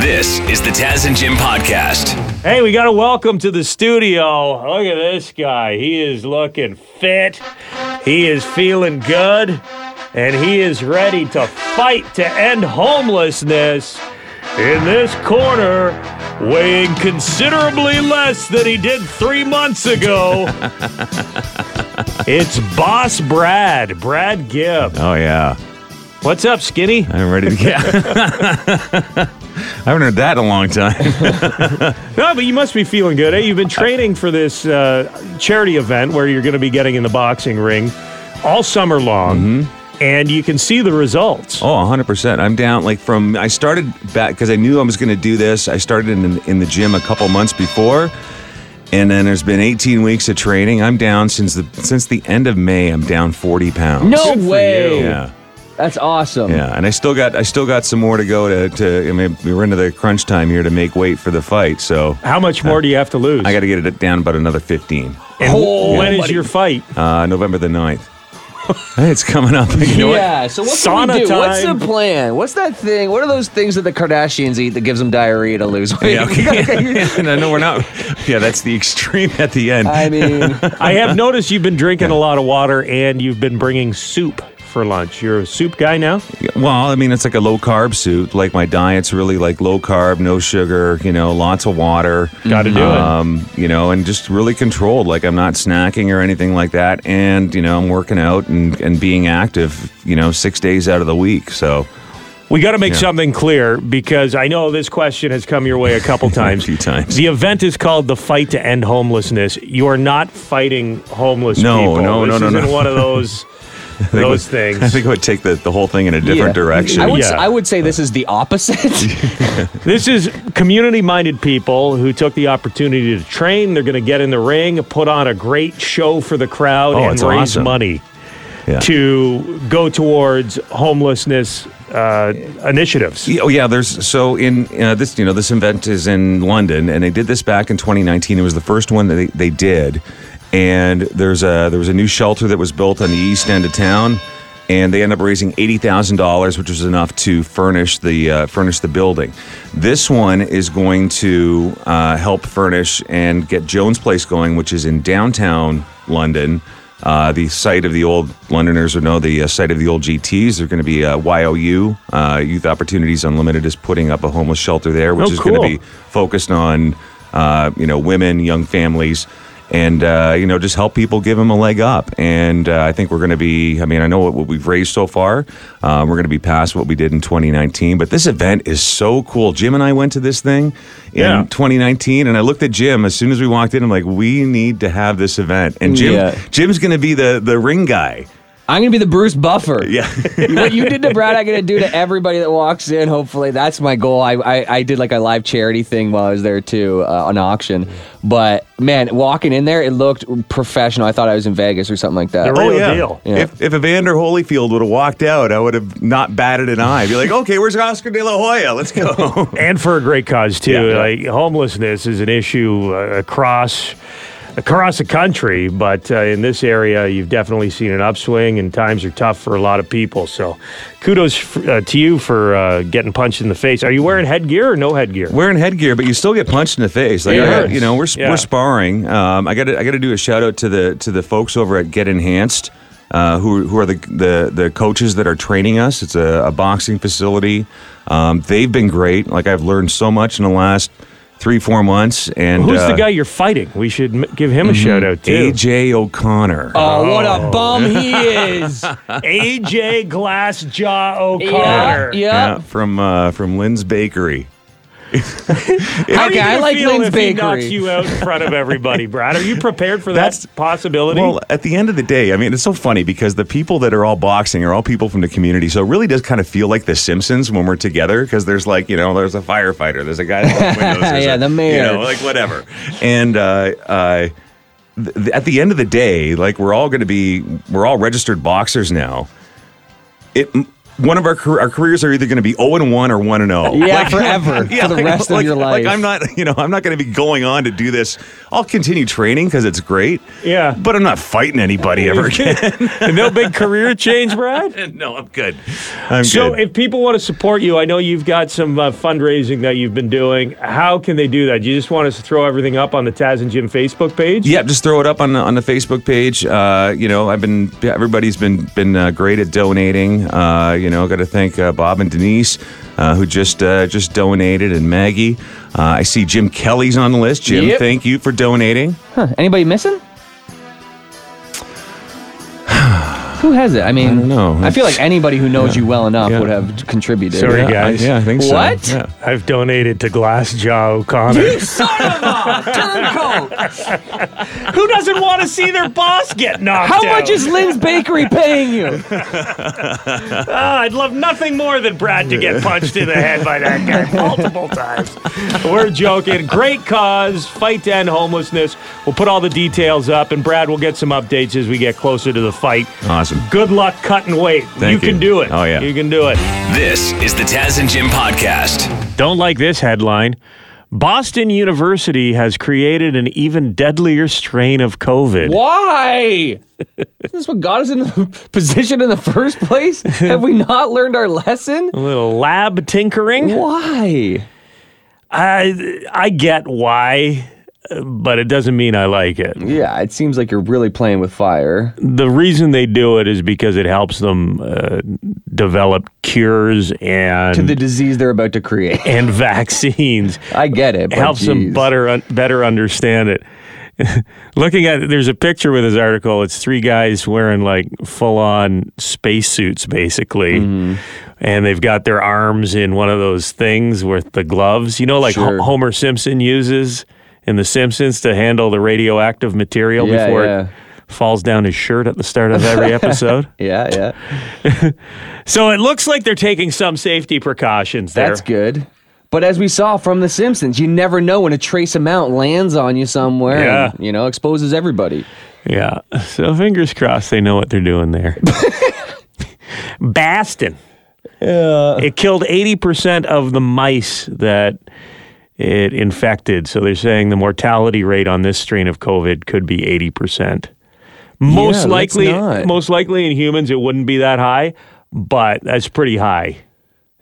This is the Taz and Jim podcast. Hey, we got to welcome to the studio. Look at this guy. He is looking fit. He is feeling good. And he is ready to fight to end homelessness. In this corner, weighing considerably less than he did three months ago, it's Boss Brad, Brad Gibb. Oh yeah, What's up, Skinny? I'm ready to get. I haven't heard that in a long time. No, but you must be feeling good. Eh? You've been training for this uh, charity event where you're going to be getting in the boxing ring all summer long, and you can see the results. Oh, 100%. I'm down like from I started back because I knew I was going to do this. I started in in the gym a couple months before. And then there's been 18 weeks of training. I'm down since the since the end of May. I'm down 40 pounds. No Good for way. you. Yeah, That's awesome. yeah, and I still got I still got some more to go to. to I mean, we're into the crunch time here to make weight for the fight. So How much more do you have to lose? I got to get it down about another 15. And Oh, when is buddy. your fight? Uh, November the 9th. hey, it's coming up. You know what? yeah. So what Sauna can we do? What's the plan? What's that thing? What are those things that the Kardashians eat that gives them diarrhea to lose weight? Yeah, okay. no, no, we're not. Yeah, that's the extreme at the end. I mean, I have noticed you've been drinking a lot of water and you've been bringing soup for lunch. You're a soup guy now? well, I mean, it's like a low carb soup. Like my diet's really like low carb, no sugar. You know, lots of water. Got to do it. Um, you know, and just really controlled. Like I'm not snacking or anything like that. And you know, I'm working out and and being active. You know, six days out of the week. So We got to make Yeah. something clear because I know this question has come your way a couple times. few times. The event is called the Fight to End Homelessness. You are not fighting homeless No, people. no, this no, no, isn't no. one of those those it would- things. I think it would take the, the whole thing in a different yeah. direction. I would, Yeah. I would say this is the opposite. This is community minded people who took the opportunity to train. They're going to get in the ring, put on a great show for the crowd, Oh, and raise awesome. money Yeah. to go towards homelessness uh, initiatives. Oh yeah, there's so in uh, this you know this event is in London and they did this back in 2019. It was the first one that they, they did, and there's a there was a new shelter that was built on the east end of town, and they ended up raising eighty thousand dollars, which was enough to furnish the uh, furnish the building. This one is going to uh, help furnish and get Jones Place going, which is in downtown London. Uh, the site of the old Londoners would know the uh, site of the old GTs. They're going to be uh, YOU, uh, Youth Opportunities Unlimited, is putting up a homeless shelter there, which Oh, is going to be focused on uh, you know women, young families, and uh, you know just help people give them a leg up. And uh, I think we're going to be. I mean, I know what, what we've raised so far. Um, we're going to be past what we did in 2019, but this event is so cool. Jim and I went to this thing in Yeah. 2019, and I looked at Jim as soon as we walked in. I'm like, we need to have this event, and Jim Yeah. Jim's going to be the the ring guy. I'm gonna be the Bruce Buffer. Yeah. what you did to Brad, I'm gonna do to everybody that walks in. Hopefully, that's my goal. I I, I did like a live charity thing while I was there too, uh, an auction. But man, walking in there, it looked professional. I thought I was in Vegas or something like that. The real deal. Yeah. If if Evander Holyfield would have walked out, I would have not batted an eye. I'd be like, okay, where's Oscar De La Hoya? Let's go. and for a great cause too. Yeah. Like homelessness is an issue uh, across across the country, but uh, in this area, you've definitely seen an upswing, and times are tough for a lot of people. So, kudos f- uh, to you for uh, getting punched in the face. Are you wearing headgear or no headgear? Wearing headgear, but you still get punched in the face. Like It I- you know, we're Yeah. we're sparring. Um, I got to I got to do a shout out to the to the folks over at Get Enhanced. Uh, who, who are the, the the coaches that are training us? It's a, a boxing facility. Um, they've been great. Like I've learned so much in the last three four months. And Who's uh, the guy you're fighting? We should m- give him a shout out too. AJ O'Connor. Oh, what a bum he is! AJ Glassjaw O'Connor. yeah, Yeah, yeah. from uh, from Lynn's Bakery. How are you Okay, I like feel Lynn's if he knocks you out in front of everybody, Brad? Are you prepared for that possibility? Well, at the end of the day, I mean, it's so funny because the people that are all boxing are all people from the community. So it really does kind of feel like The Simpsons when we're together because there's like, you know, there's a firefighter, there's a guy that windows, Yeah, a- the mayor. You know, like whatever. And uh, uh, th- th- at the end of the day, like we're all going to be, we're all registered boxers now. It one of our our careers are either going to be 0 and 1 or 1 and 0. Yeah, forever for the like- rest like- of your life. Like I'm not, you know, I'm not going to be going on to do this. I'll continue training because it's great. Yeah. but I'm not fighting anybody ever again. no big career change, Brad? no, I'm good. I'm So, good. if people want to support you, I know you've got some uh, fundraising that you've been doing. How can they do that? Do you just want us to throw everything up on the Taz and Jim Facebook page? Yeah, just throw it up on the, on the Facebook page. Uh, you know, I've been everybody's been been uh, great at donating. Uh, you know, got to thank uh, Bob and Denise uh, who just uh, just donated, and Maggie. Uh, I see Jim Kelly's on the list. Jim, Yep. thank you for donating. Huh, Anybody missing? Who has it? I mean, I don't know. I feel like anybody who knows you well enough Yeah. would have contributed. Sorry, yeah, guys. I, yeah, I think so. What? Yeah. I've donated to Glassjaw O'Connor. Son of a turncoat! Who doesn't want to see their boss get knocked How out? much is Lynn's Bakery paying you? Ah, I'd love nothing more than Brad to get punched in the head by that guy multiple times. We're joking. Great cause, fight to end homelessness. We'll put all the details up, and Brad will get some updates as we get closer to the fight. Awesome. Good luck cutting weight. Thank you can do it. Oh, yeah. You can do it. This is the Taz and Jim podcast. Don't like this headline. Boston University has created an even deadlier strain of COVID. Why? Isn't this what got us in the position in the first place? Have we not learned our lesson? A little lab tinkering. Why? I I get why, but it doesn't mean I like it. Yeah, it seems like you're really playing with fire. The reason they do it is because it helps them uh, develop cures and To the disease they're about to create. and vaccines. I get it. But helps them geez. better un- better understand it. Looking at there's a picture with this article. It's three guys wearing like full on spacesuits, basically, Mm-hmm. and they've got their arms in one of those things with the gloves. You know, like Sure. Homer Simpson uses in The Simpsons to handle the radioactive material Yeah, before yeah. it falls down his shirt at the start of every episode. Yeah, yeah. so it looks like they're taking some safety precautions there. That's good. But as we saw from The Simpsons, you never know when a trace amount lands on you somewhere Yeah. and, you know, exposes everybody. Yeah. So fingers crossed they know what they're doing there. Baston. Yeah. It killed 80% of the mice that it infected. So they're saying the mortality rate on this strain of COVID could be 80%. Most let's likely most likely in humans it wouldn't be that high, but that's pretty high.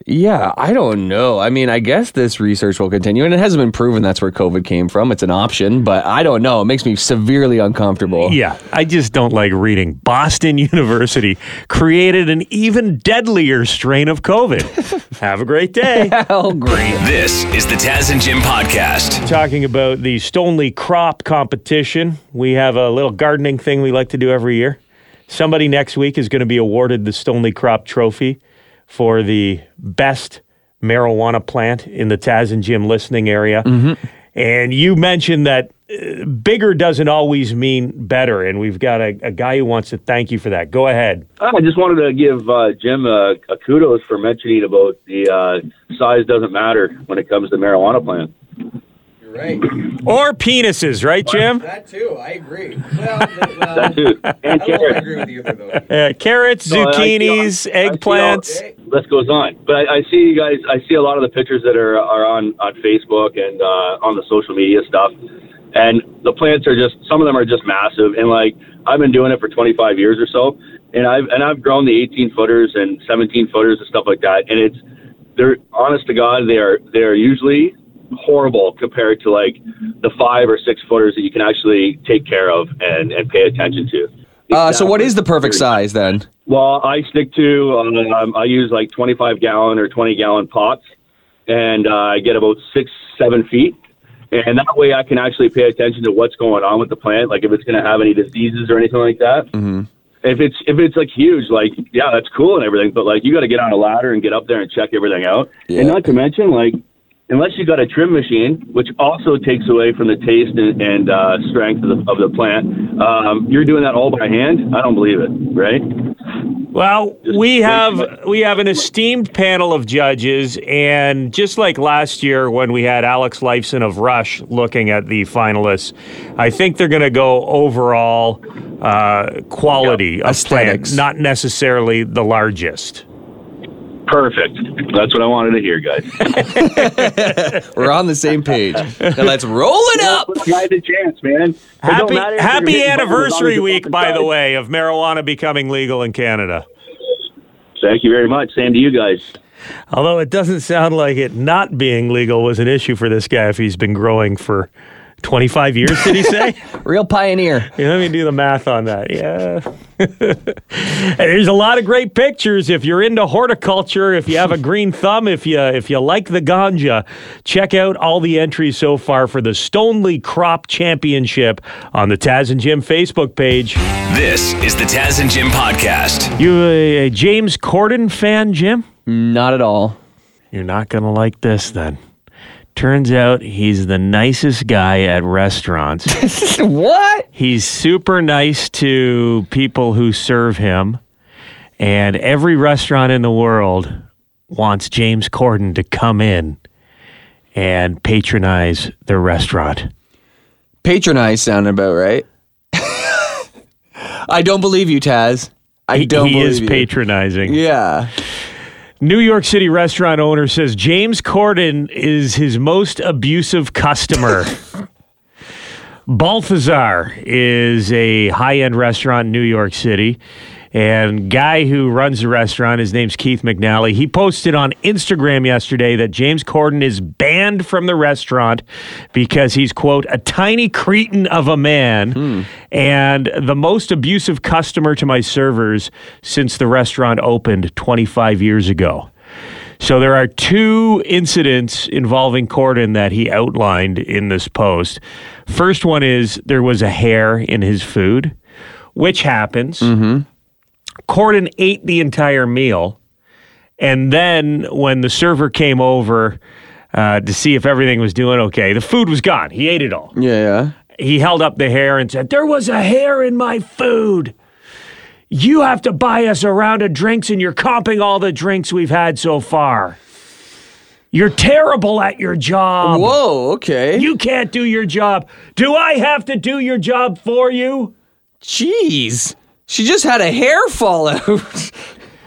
Yeah, I don't know. I mean, I guess this research will continue, and it hasn't been proven that's where COVID came from. It's an option, but I don't know. It makes me severely uncomfortable. Yeah, I just don't like reading. Boston University created an even deadlier strain of COVID. Have a great day. Hell, great. This is the Taz and Jim podcast. talking about the Stonely Crop Competition. We have a little gardening thing we like to do every year. Somebody next week is going to be awarded the Stonely Crop Trophy for the best marijuana plant in the Taz and Jim listening area. And you mentioned that uh, bigger doesn't always mean better. And we've got a, a guy who wants to thank you for that. Go ahead. I just wanted to give uh, Jim a, a kudos for mentioning about the uh, size doesn't matter when it comes to marijuana plants. Right. Or penises, right, Jim? That too. I agree. Well, That too. And carrots. with either though. Uh, carrots, No, I- I see- zucchinis, I see all- eggplants. List goes on. But I, I see you guys. I see a lot of the pictures that are are on on Facebook and uh, on the social media stuff. And the plants are just some of them are just massive. And like I've been doing it for 25 years or so, and I've and I've grown the 18 footers and 17 footers and stuff like that. And it's they're honest to God, they are they are usually horrible compared to like the five or six footers that you can actually take care of and and pay attention to. Uh, so, what is the perfect size then? Well, I stick to um, I use like 25 gallon or 20 gallon pots, and uh, I get about six seven feet, and that way I can actually pay attention to what's going on with the plant, like if it's going to have any diseases or anything like that. Mm-hmm. If it's if it's like huge, like yeah, that's cool and everything, but like you got to get on a ladder and get up there and check everything out, Yeah. and not to mention like. Unless you've got a trim machine, which also takes away from the taste and, and uh, strength of the, of the plant, um, you're doing that all by hand. I don't believe it, right? Well, we have we have an esteemed panel of judges, and just like last year when we had Alex Lifeson of Rush looking at the finalists, I think they're going to go overall uh, quality of Aesthetics. plant, not necessarily the largest. Perfect. That's what I wanted to hear, guys. We're on the same page. Now let's roll it up. Guys, a chance, man. Happy matter if you're Happy hitting buttons as long as anniversary week, by the way, of marijuana becoming legal in Canada. Thank you very much. Same to you guys. Although it doesn't sound like it not being legal was an issue for this guy if he's been growing for 25 years, did he say? Real pioneer. Yeah, let me do the math on that. Yeah. And There's a lot of great pictures. If you're into horticulture, if you have a green thumb, if you if you like the ganja, check out all the entries so far for the Stonely Crop Championship on the Taz and Jim Facebook page. This is the Taz and Jim podcast. You a, a James Corden fan, Jim? Not at all. You're not going to like this then. Turns out he's the nicest guy at restaurants. what? He's super nice to people who serve him, and every restaurant in the world wants James Corden to come in and patronize their restaurant. Patronize sounded about right. I don't believe you, Taz. I He, don't he believe is you. patronizing. Yeah. New York City restaurant owner says James Corden is his most abusive customer. Balthazar is a high end restaurant in New York City. And guy who runs the restaurant, his name's Keith McNally. He posted on Instagram yesterday that James Corden is banned from the restaurant because he's quote a tiny cretin of a man and the most abusive customer to my servers since the restaurant opened 25 years ago. So there are two incidents involving Corden that he outlined in this post. First one is there was a hair in his food, which happens. Corden ate the entire meal, and then when the server came over uh, to see if everything was doing okay, the food was gone. He ate it all Yeah, yeah. he held up the hair and said, There was a hair in my food. You have to buy us a round of drinks and you're comping all the drinks we've had so far. You're terrible at your job. Whoa, okay. You can't do your job. Do I have to do your job for you? Jeez. She just had a hair fall out.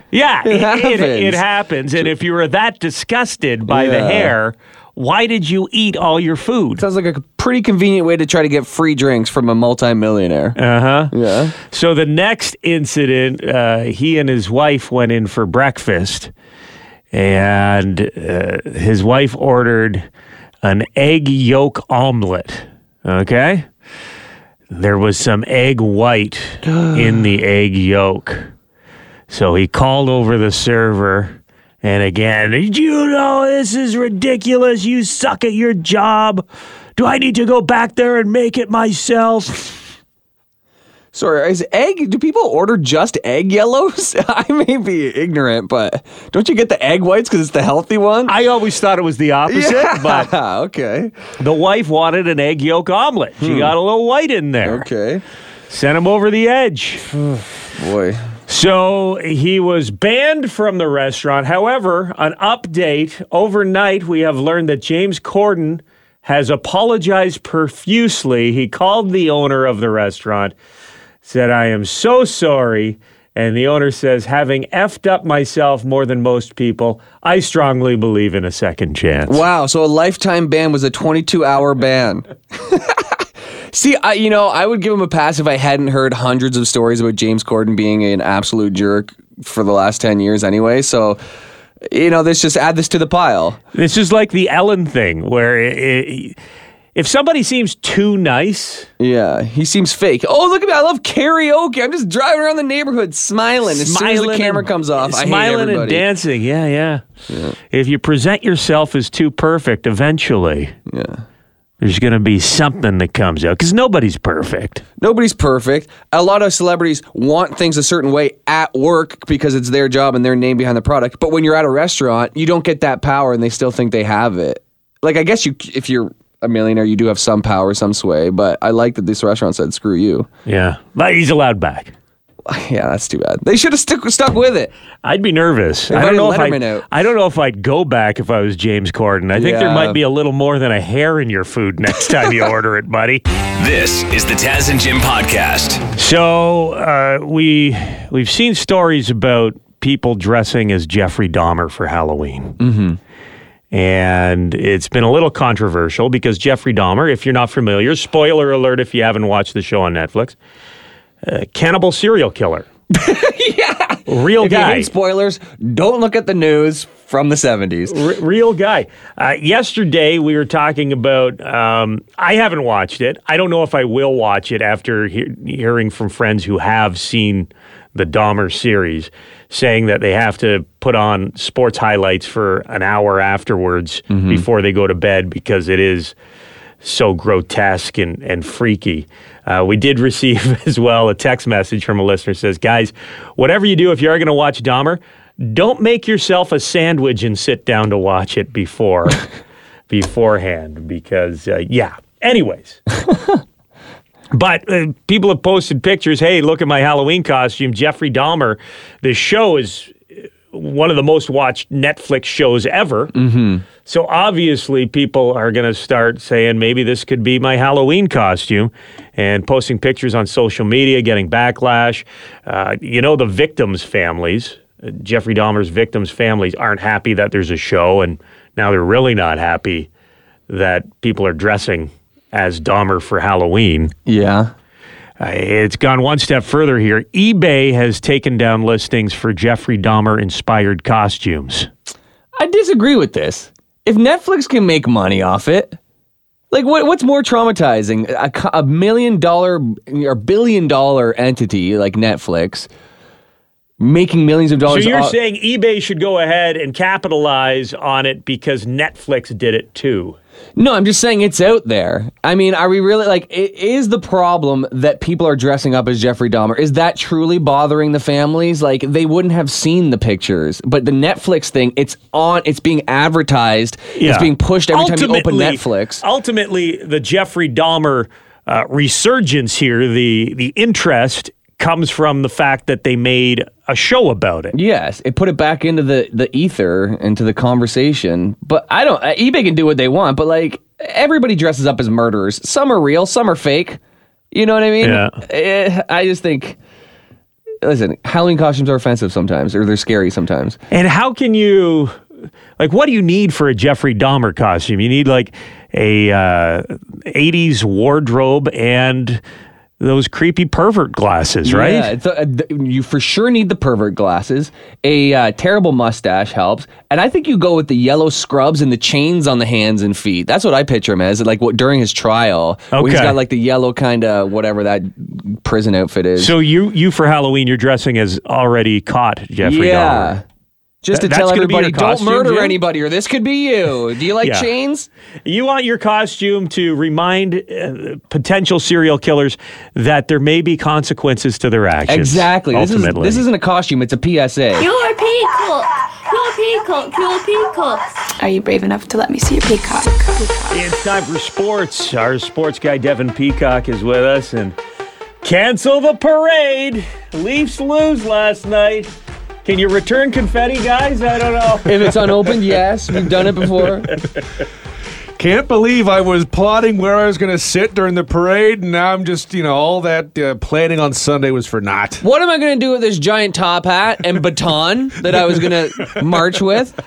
Yeah, It it, it- happens. it happens. And if you were that disgusted by the hair, why did you eat all your food? Sounds like a pretty convenient way to try to get free drinks from a multimillionaire. Uh huh. yeah. So the next incident, uh, he and his wife went in for breakfast, and uh, his wife ordered an egg yolk omelet. Okay, there was some egg white in the egg yolk, so he called over the server. And again, you know this is ridiculous. You suck at your job. Do I need to go back there and make it myself? Sorry, is egg? Do people order just egg yellows? I may be ignorant, but don't you get the egg whites because it's the healthy one? I always thought it was the opposite, but okay. the wife wanted an egg yolk omelet. She hmm. got a little white in there. Okay. Sent him over the edge. Boy. So he was banned from the restaurant. However, an update overnight, we have learned that James Corden has apologized profusely. He called the owner of the restaurant, said, I am so sorry. And the owner says, having effed up myself more than most people, I strongly believe in a second chance. Wow. So a lifetime ban was a 22 hour ban. See, I, you know, I would give him a pass if I hadn't heard hundreds of stories about James Corden being an absolute jerk for the last 10 years anyway. So, you know, let's just add this to the pile. This is like the Ellen thing, where i i if somebody seems too nice, Yeah, he seems fake. Oh, look at me. I love karaoke. I'm just driving around the neighborhood smiling. As soon as the camera and- comes off, smiling and dancing, yeah, yeah, If you present yourself as too perfect, eventually, Yeah. There's going to be something that comes out because nobody's perfect. Nobody's perfect. A lot of celebrities want things a certain way at work because it's their job and their name behind the product. But when you're at a restaurant, you don't get that power and they still think they have it. Like, I guess you, if you're a millionaire, you do have some power, some sway. But I like that this restaurant said, screw you. Yeah, but he's allowed back. Yeah, that's too bad. They should have stuck, stuck with it. I'd be nervous. I don't know if Letterman I. out. I don't know if I'd go back if I was James Corden. I think there Yeah. might be a little more than a hair in your food next time you order it, buddy. This is the Taz and Jim podcast. So uh, we we've seen stories about people dressing as Jeffrey Dahmer for Halloween. Mm-hmm. And it's been a little controversial because Jeffrey Dahmer, if you're not familiar, spoiler alert if you haven't watched the show on Netflix, uh, cannibal serial killer. yeah. Real If guy. spoilers, don't look at the news from the 70s. R- real guy. Uh, yesterday, we were talking about. Um, I haven't watched it. I don't know if I will watch it after he- hearing from friends who have seen the Dahmer series, saying that they have to put on sports highlights for an hour afterwards before they go to bed because it is so grotesque and, and freaky. Uh, we did receive as well a text message from a listener says, guys, whatever you do, if you are going to watch Dahmer, don't make yourself a sandwich and sit down to watch it before beforehand because uh, yeah. Anyways. But uh, people have posted pictures. Hey, look at my Halloween costume, Jeffrey Dahmer. The show is one of the most watched Netflix shows ever. Mm-hmm. So obviously, people are going to start saying maybe this could be my Halloween costume, and posting pictures on social media, getting backlash. Uh, you know, the victims' families, Jeffrey Dahmer's victims' families, aren't happy that there's a show, and now they're really not happy that people are dressing as Dahmer for Halloween. Yeah. Uh, It's gone one step further here. eBay has taken down listings for Jeffrey Dahmer inspired costumes. I disagree with this. If Netflix can make money off it, like what, what's more traumatizing? A, a million dollar or billion dollar entity like Netflix making millions of dollars. So you're off- saying eBay should go ahead and capitalize on it because Netflix did it too? No, I'm just saying it's out there. I mean, are we really like? i- Is the problem that people are dressing up as Jeffrey Dahmer? Is that truly bothering the families? Like they wouldn't have seen the pictures, but the Netflix thing, it's on. It's being advertised. Yeah. It's being pushed every time you open Netflix. Ultimately, the Jeffrey Dahmer uh, resurgence here, the the interest comes from the fact that they made a show about it. Yes, it put it back into the the ether, into the conversation. But I don't. uh, eBay can do what they want, but like everybody dresses up as murderers. Some are real, some are fake. You know what I mean? Yeah. Eh, I just think. Listen, Halloween costumes are offensive sometimes, or they're scary sometimes. And how can you, like, what do you need for a Jeffrey Dahmer costume? You need like a uh, 80s wardrobe and those creepy pervert glasses, right? Yeah, a, th- you for sure need the pervert glasses. A uh, terrible mustache helps, and I think you go with the yellow scrubs and the chains on the hands and feet. That's what I picture him as, like what during his trial. where he's Okay. got like the yellow kind of whatever that prison outfit is. So you, you for Halloween, you're dressing as already caught Jeffrey yeah. Dahmer. Just Th- to that's tell gonna be your everybody, don't murder Jim? anybody, or this could be you. Do you like Yeah. chains? You want your costume to remind uh, potential serial killers that there may be consequences to their actions. Exactly. This, is, Ultimately. this isn't a costume; it's a PSA. You're a peacock. You're a peacock. You're a peacock. Are you brave enough to let me see your peacock? It's time for sports. Our sports guy Devin Peacock is with us and cancel the parade. Leafs lose last night. Can you return confetti, guys? I don't know. If it's unopened, yes, we've done it before. Can't believe I was plotting where I was going to sit during the parade, and now I'm just, you know, all that uh, planning on Sunday was for naught. What am I going to do with this giant top hat and baton that I was going to march with?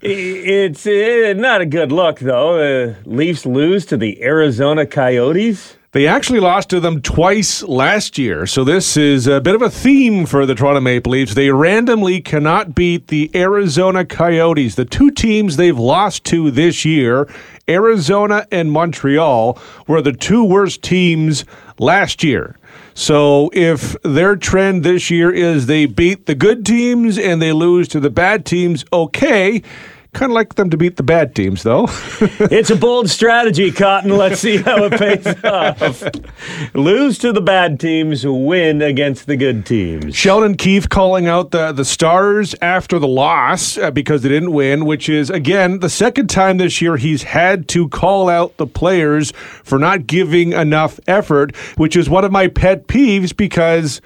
It's uh, not a good look, though. Uh, Leafs lose to the Arizona Coyotes. They actually lost to them twice last year, so this is a bit of a theme for the Toronto Maple Leafs. They randomly cannot beat the Arizona Coyotes. The two teams they've lost to this year, Arizona and Montreal, were the two worst teams last year. So if their trend this year is they beat the good teams and they lose to the bad teams, okay. Kind of like them to beat the bad teams, though. It's a bold strategy, Cotton. Let's see how it pays off. Lose to the bad teams, win against the good teams. Sheldon Keefe calling out the, the Stars after the loss uh, because they didn't win, which is, again, the second time this year he's had to call out the players for not giving enough effort, which is one of my pet peeves because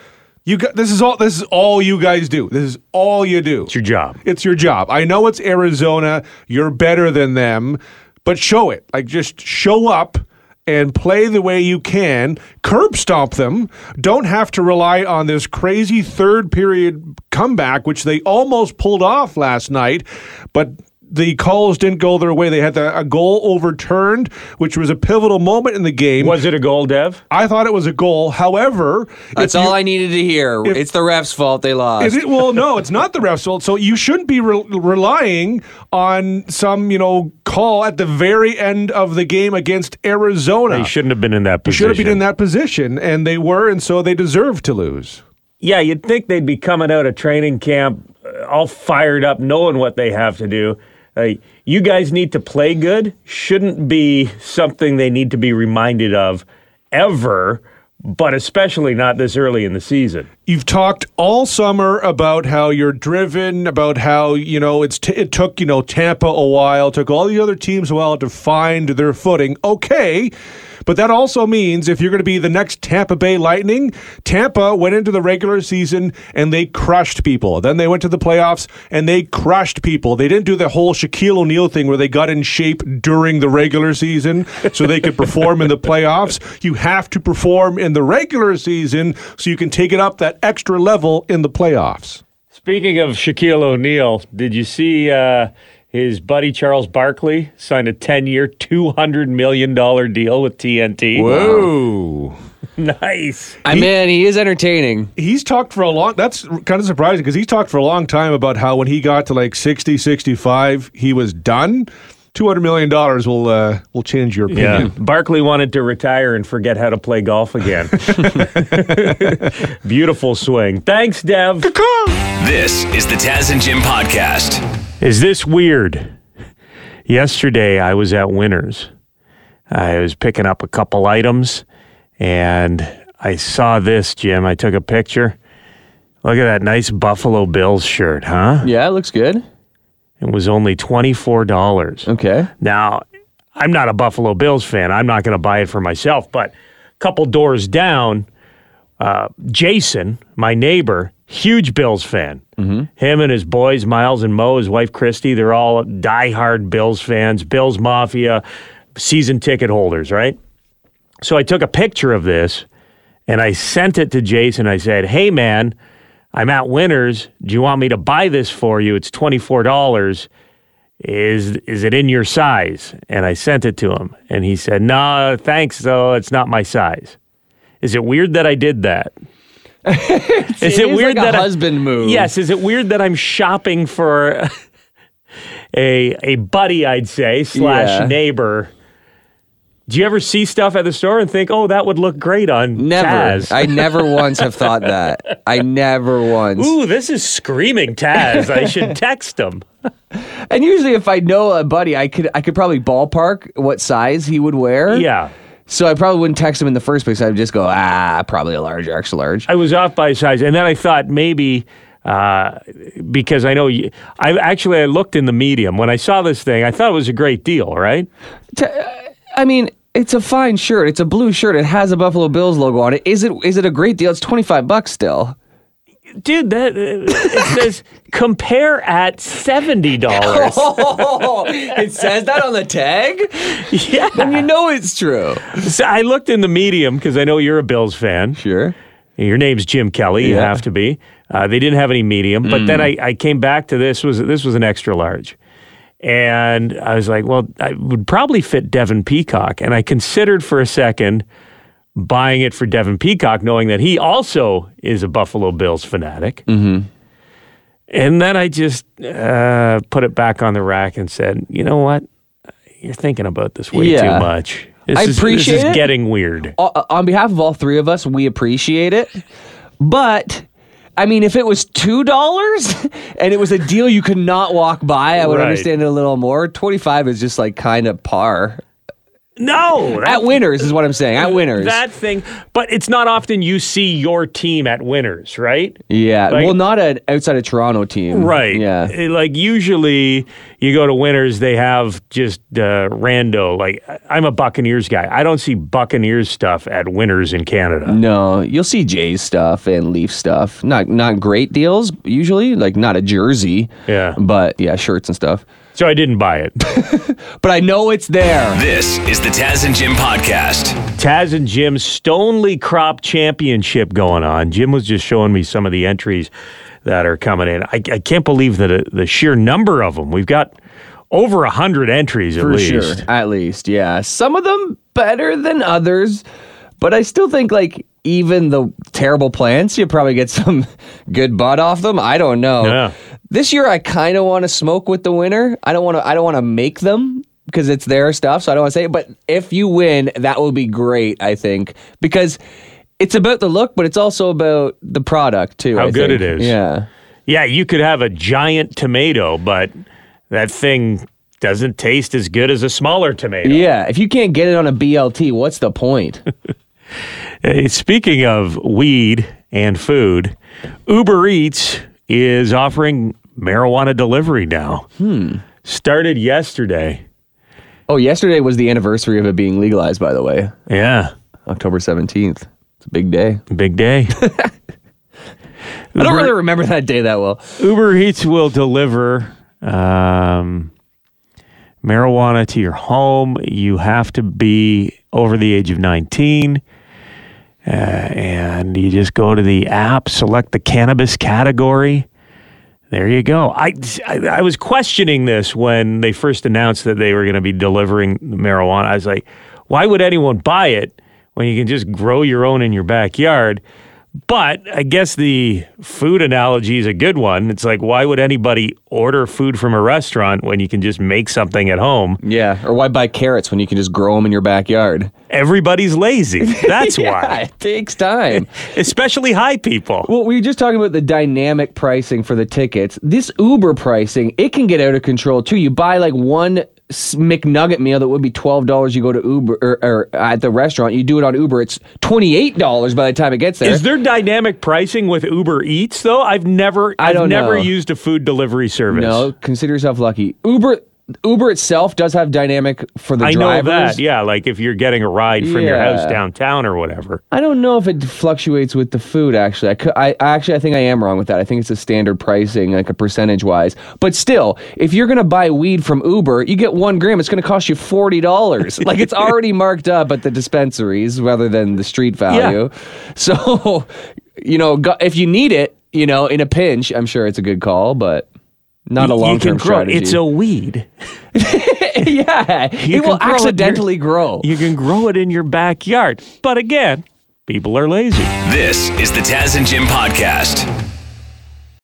you got, this is all this is all you guys do. This is all you do. It's your job. It's your job. I know it's Arizona. You're better than them, but show it. Like just show up and play the way you can, curb stomp them, don't have to rely on this crazy third period comeback, which they almost pulled off last night, but the calls didn't go their way. They had the, a goal overturned, which was a pivotal moment in the game. Was it a goal, Dev? I thought it was a goal. However, That's if you- all I needed to hear. if- it's the refs' fault they lost. Is it, well, no, it's not the refs' fault. So you shouldn't be re- relying on some, you know, call at the very end of the game against Arizona. They shouldn't have been in that They position. should have been in that position, and they were, and so they deserve to lose. Yeah, you'd think they'd be coming out of training camp uh, all fired up, knowing what they have to do. Uh, you guys need to play good. Shouldn't be something they need to be reminded of ever, but especially not this early in the season. You've talked all summer about how you're driven, about how you know it's t- it took you know Tampa a while, took all the other teams a while to find their footing. Okay, but that also means if you're going to be the next Tampa Bay Lightning, Tampa went into the regular season and they crushed people. Then they went to the playoffs and they crushed people. They didn't do the whole Shaquille O'Neal thing where they got in shape during the regular season so they could perform in the playoffs. You have to perform in the regular season so you can take it up that extra level in the playoffs. Speaking of Shaquille O'Neal, did you see uh, his buddy Charles Barkley signed a 10 year, $200 million deal with TNT? Whoa. Nice. I mean, he is entertaining. He's talked for a long that's kind of surprising because he's talked for a long time about how when he got to like 60 65 he was done 200 million dollars will uh, will change your Yeah. opinion. Barkley wanted to retire and forget how to play golf again. Beautiful swing. Thanks, Dev. This is the Taz and Jim podcast. Is this weird? Yesterday, I was at Winners. I was picking up a couple items and I saw this, Jim. I took a picture. Look at that nice Buffalo Bills shirt, huh? Yeah, it looks good. It was only $24. Okay. Now, I'm not a Buffalo Bills fan. I'm not going to buy it for myself. But a couple doors down, uh, Jason, my neighbor, huge Bills fan. Mm-hmm. Him and his boys, Miles and Mo, his wife Christy, they're all diehard Bills fans, Bills Mafia, season ticket holders, right? So I took a picture of this and I sent it to Jason. I said, Hey, man, I'm at Winners. Do you want me to buy this for you? It's $24 is is it in your size? And I sent it to him, and he said, "No, thanks, though it's not my size." Is it weird that I did that? is it, It is like a husband move. Yes. Is it weird that I'm shopping for a a buddy? I'd say slash Yeah. neighbor. Do you ever see stuff at the store and think, "Oh, that would look great on Never. Taz"? I never once have thought that. I never once. Ooh, this is screaming Taz. I should text him. And usually, if I know a buddy, I could I could probably ballpark what size he would wear. Yeah. So I probably wouldn't text him in the first place. I'd just go, ah, probably a large, or extra large. I was off by a size, and then I thought maybe uh, because I know you, I actually I looked in the medium when I saw this thing. I thought it was a great deal, right? I mean, it's a fine shirt. It's a blue shirt. It has a Buffalo Bills logo on it. Is it is it a great deal? It's twenty five bucks still. Dude, that uh, it says compare at seventy dollars. Oh, it says that on the tag. yeah, Then you know it's true. So I looked in the medium because I know you're a Bills fan. Sure. Your name's Jim Kelly. You Yeah. have to be. Uh, they didn't have any medium, but then I, I came back to this was this was an extra large, and I was like, well, I would probably fit Devin Peacock, and I considered for a second buying it for Devin Peacock, knowing that he also is a Buffalo Bills fanatic. Mm-hmm. And then I just uh, put it back on the rack and said, you know what? You're thinking about this way Yeah. too much. This I is, appreciate this is it. getting weird. Uh, on behalf of all three of us, we appreciate it. But I mean, if it was two dollars and it was a deal you could not walk by, I would Right. understand it a little more. Twenty five is just like kind of par. No, At winners is what I'm saying. At winners. That thing, but it's not often you see your team at winners, right? yeah. like- well, not an outside of Toronto team. Right. Yeah. Eh, Like usually you go to winners, they have just uh, rando. Like I'm a Buccaneers guy. I don't see Buccaneers stuff at winners in Canada. No, you'll see Jays stuff and Leaf stuff. Not not great deals usually, like not a jersey. Yeah. But yeah, shirts and stuff. So I didn't buy it. but I know it's there. This is the Taz and Jim podcast. Taz and Jim's Stonely Crop Championship going on. Jim was just showing me some of the entries that are coming in. I, I can't believe the uh, the sheer number of them. We've got over a hundred entries at For least. sure. At least, yeah. Some of them better than others, but I still think like even the terrible plants, you probably get some good bud off them. I don't know. Yeah. This year I kind of want to smoke with the winner. I don't want to I don't want to make them because it's their stuff, so I don't want to say it, but if you win, that will be great, I think, because it's about the look, but it's also about the product too. How I good think. it is. Yeah. Yeah, you could have a giant tomato, but that thing doesn't taste as good as a smaller tomato. Yeah, if you can't get it on a BLT, what's the point? Uh, Speaking of weed and food, Uber Eats is offering marijuana delivery now. Hmm. Started yesterday. oh, yesterday was the anniversary of it being legalized, by the way. Yeah, October 17th. It's a big day. big day. I don't really remember that day that well. Uber Eats will deliver um, marijuana to your home. You have to be over the age of 19. Uh, and you just go to the app, select the cannabis category. There you go. I, I, I was questioning this when they first announced that they were going to be delivering marijuana. I was like, why would anyone buy it when you can just grow your own in your backyard? But I guess the food analogy is a good one. It's like, why would anybody order food from a restaurant when you can just make something at home? Yeah, or why buy carrots when you can just grow them in your backyard? Everybody's lazy. That's Yeah, why. it takes time. Especially high people. well, we were just talking about the dynamic pricing for the tickets. This Uber pricing, it can get out of control too. You buy like one McNugget meal that would be twelve dollars. You go to Uber or, or at the restaurant, you do it on Uber. It's twenty eight dollars by the time it gets there. Is there dynamic pricing with Uber Eats though? I've never I I've don't never know. used a food delivery service. no, consider yourself lucky. Uber Uber itself does have dynamic for the I know drivers. that. Yeah, like if you're getting a ride from your house downtown or whatever. I don't know if it fluctuates with the food. Actually, I, cou- I, I actually I think I am wrong with that. I think it's a standard pricing, like a percentage wise. But still, if you're gonna buy weed from Uber, you get one gram. It's gonna cost you forty dollars. like it's already marked up at the dispensaries rather than the street value. So, you know, go, if you need it, you know, in a pinch, I'm sure it's a good call, but not a long term strategy. It's a weed. yeah, You it will can grow it. You're- accidentally grow. You can grow it in your backyard. But again, people are lazy. This is the Taz and Jim podcast.